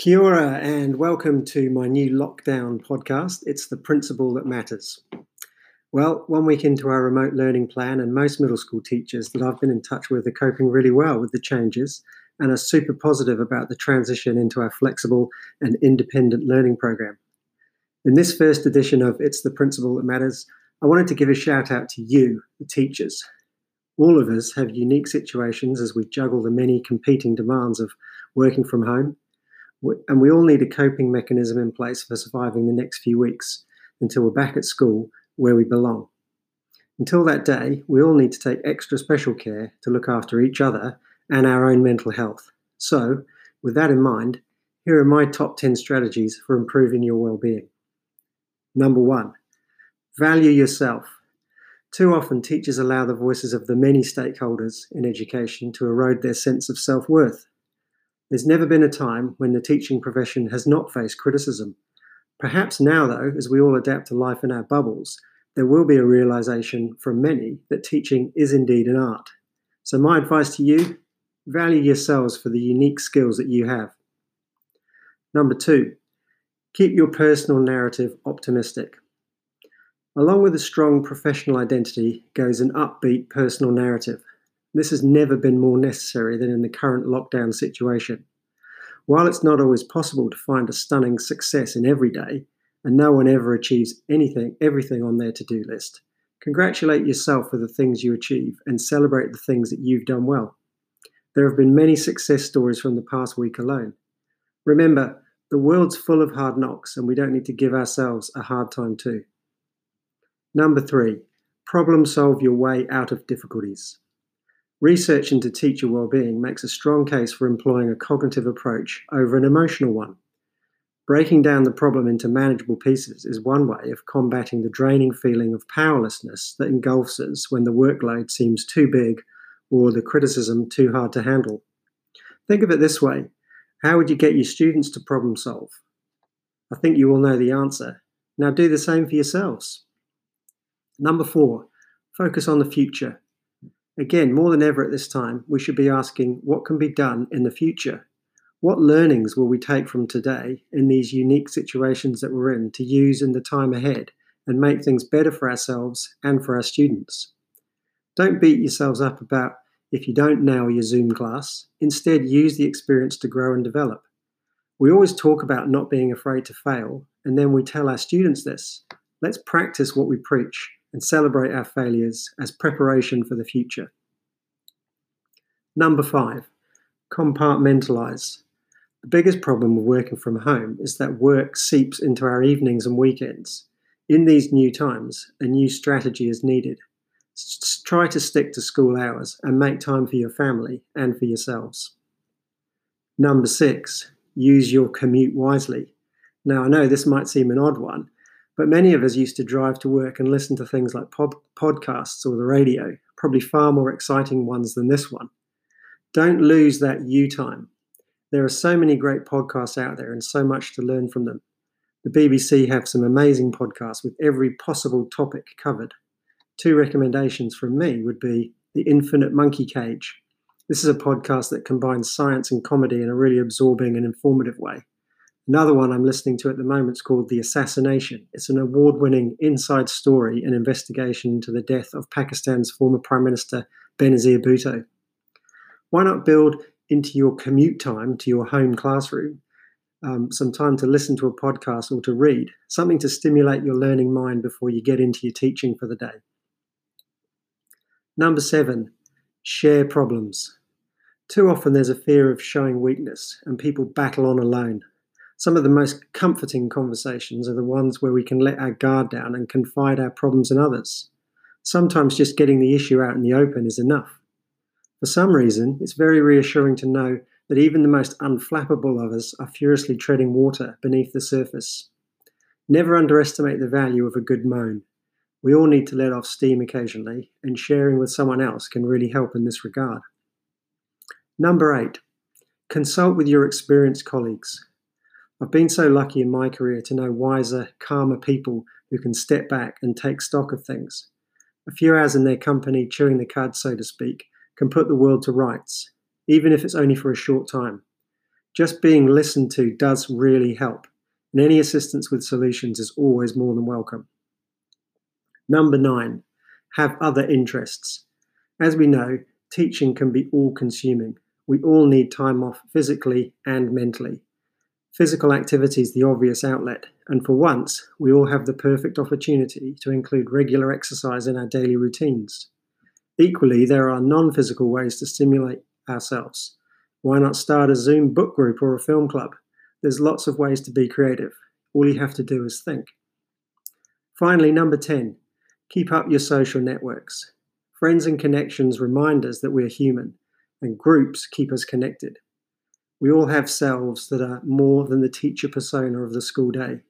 Kia ora and welcome to my new lockdown podcast. It's the principle that matters. Well, one week into our remote learning plan, and most middle school teachers that I've been in touch with are coping really well with the changes and are super positive about the transition into our flexible and independent learning program. In this first edition of It's the Principle That Matters, I wanted to give a shout out to you, the teachers. All of us have unique situations as we juggle the many competing demands of working from home and we all need a coping mechanism in place for surviving the next few weeks until we're back at school where we belong. Until that day, we all need to take extra special care to look after each other and our own mental health. So, with that in mind, here are my top 10 strategies for improving your well-being. Number 1, value yourself. Too often, teachers allow the voices of the many stakeholders in education to erode their sense of self worth. There's never been a time when the teaching profession has not faced criticism. Perhaps now, though, as we all adapt to life in our bubbles, there will be a realization from many that teaching is indeed an art. So, my advice to you value yourselves for the unique skills that you have. Number two, keep your personal narrative optimistic. Along with a strong professional identity goes an upbeat personal narrative. This has never been more necessary than in the current lockdown situation. While it's not always possible to find a stunning success in every day, and no one ever achieves anything, everything on their to do list, congratulate yourself for the things you achieve and celebrate the things that you've done well. There have been many success stories from the past week alone. Remember, the world's full of hard knocks, and we don't need to give ourselves a hard time too. Number three, problem solve your way out of difficulties. Research into teacher well-being makes a strong case for employing a cognitive approach over an emotional one. Breaking down the problem into manageable pieces is one way of combating the draining feeling of powerlessness that engulfs us when the workload seems too big or the criticism too hard to handle. Think of it this way how would you get your students to problem solve? I think you all know the answer. Now do the same for yourselves. Number four, focus on the future. Again, more than ever at this time, we should be asking what can be done in the future? What learnings will we take from today in these unique situations that we're in to use in the time ahead and make things better for ourselves and for our students? Don't beat yourselves up about if you don't nail your Zoom class. Instead, use the experience to grow and develop. We always talk about not being afraid to fail, and then we tell our students this. Let's practice what we preach and celebrate our failures as preparation for the future. Number five, compartmentalize. The biggest problem with working from home is that work seeps into our evenings and weekends. In these new times, a new strategy is needed. S- try to stick to school hours and make time for your family and for yourselves. Number six, use your commute wisely. Now, I know this might seem an odd one, but many of us used to drive to work and listen to things like pod- podcasts or the radio, probably far more exciting ones than this one. Don't lose that you time. There are so many great podcasts out there and so much to learn from them. The BBC have some amazing podcasts with every possible topic covered. Two recommendations from me would be The Infinite Monkey Cage. This is a podcast that combines science and comedy in a really absorbing and informative way. Another one I'm listening to at the moment is called The Assassination. It's an award winning inside story and investigation into the death of Pakistan's former Prime Minister Benazir Bhutto. Why not build into your commute time to your home classroom um, some time to listen to a podcast or to read, something to stimulate your learning mind before you get into your teaching for the day? Number seven, share problems. Too often there's a fear of showing weakness and people battle on alone. Some of the most comforting conversations are the ones where we can let our guard down and confide our problems in others. Sometimes just getting the issue out in the open is enough. For some reason, it's very reassuring to know that even the most unflappable of us are furiously treading water beneath the surface. Never underestimate the value of a good moan. We all need to let off steam occasionally, and sharing with someone else can really help in this regard. Number eight, consult with your experienced colleagues. I've been so lucky in my career to know wiser, calmer people who can step back and take stock of things. A few hours in their company, chewing the cud, so to speak, can put the world to rights, even if it's only for a short time. Just being listened to does really help, and any assistance with solutions is always more than welcome. Number nine, have other interests. As we know, teaching can be all consuming. We all need time off physically and mentally. Physical activity is the obvious outlet, and for once, we all have the perfect opportunity to include regular exercise in our daily routines. Equally, there are non physical ways to stimulate ourselves. Why not start a Zoom book group or a film club? There's lots of ways to be creative. All you have to do is think. Finally, number 10, keep up your social networks. Friends and connections remind us that we're human, and groups keep us connected. We all have selves that are more than the teacher persona of the school day.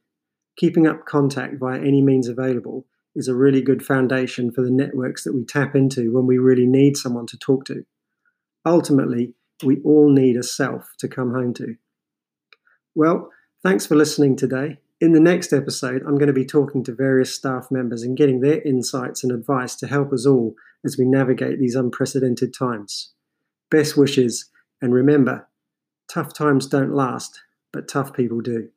Keeping up contact via any means available is a really good foundation for the networks that we tap into when we really need someone to talk to. Ultimately, we all need a self to come home to. Well, thanks for listening today. In the next episode, I'm going to be talking to various staff members and getting their insights and advice to help us all as we navigate these unprecedented times. Best wishes, and remember, tough times don't last, but tough people do.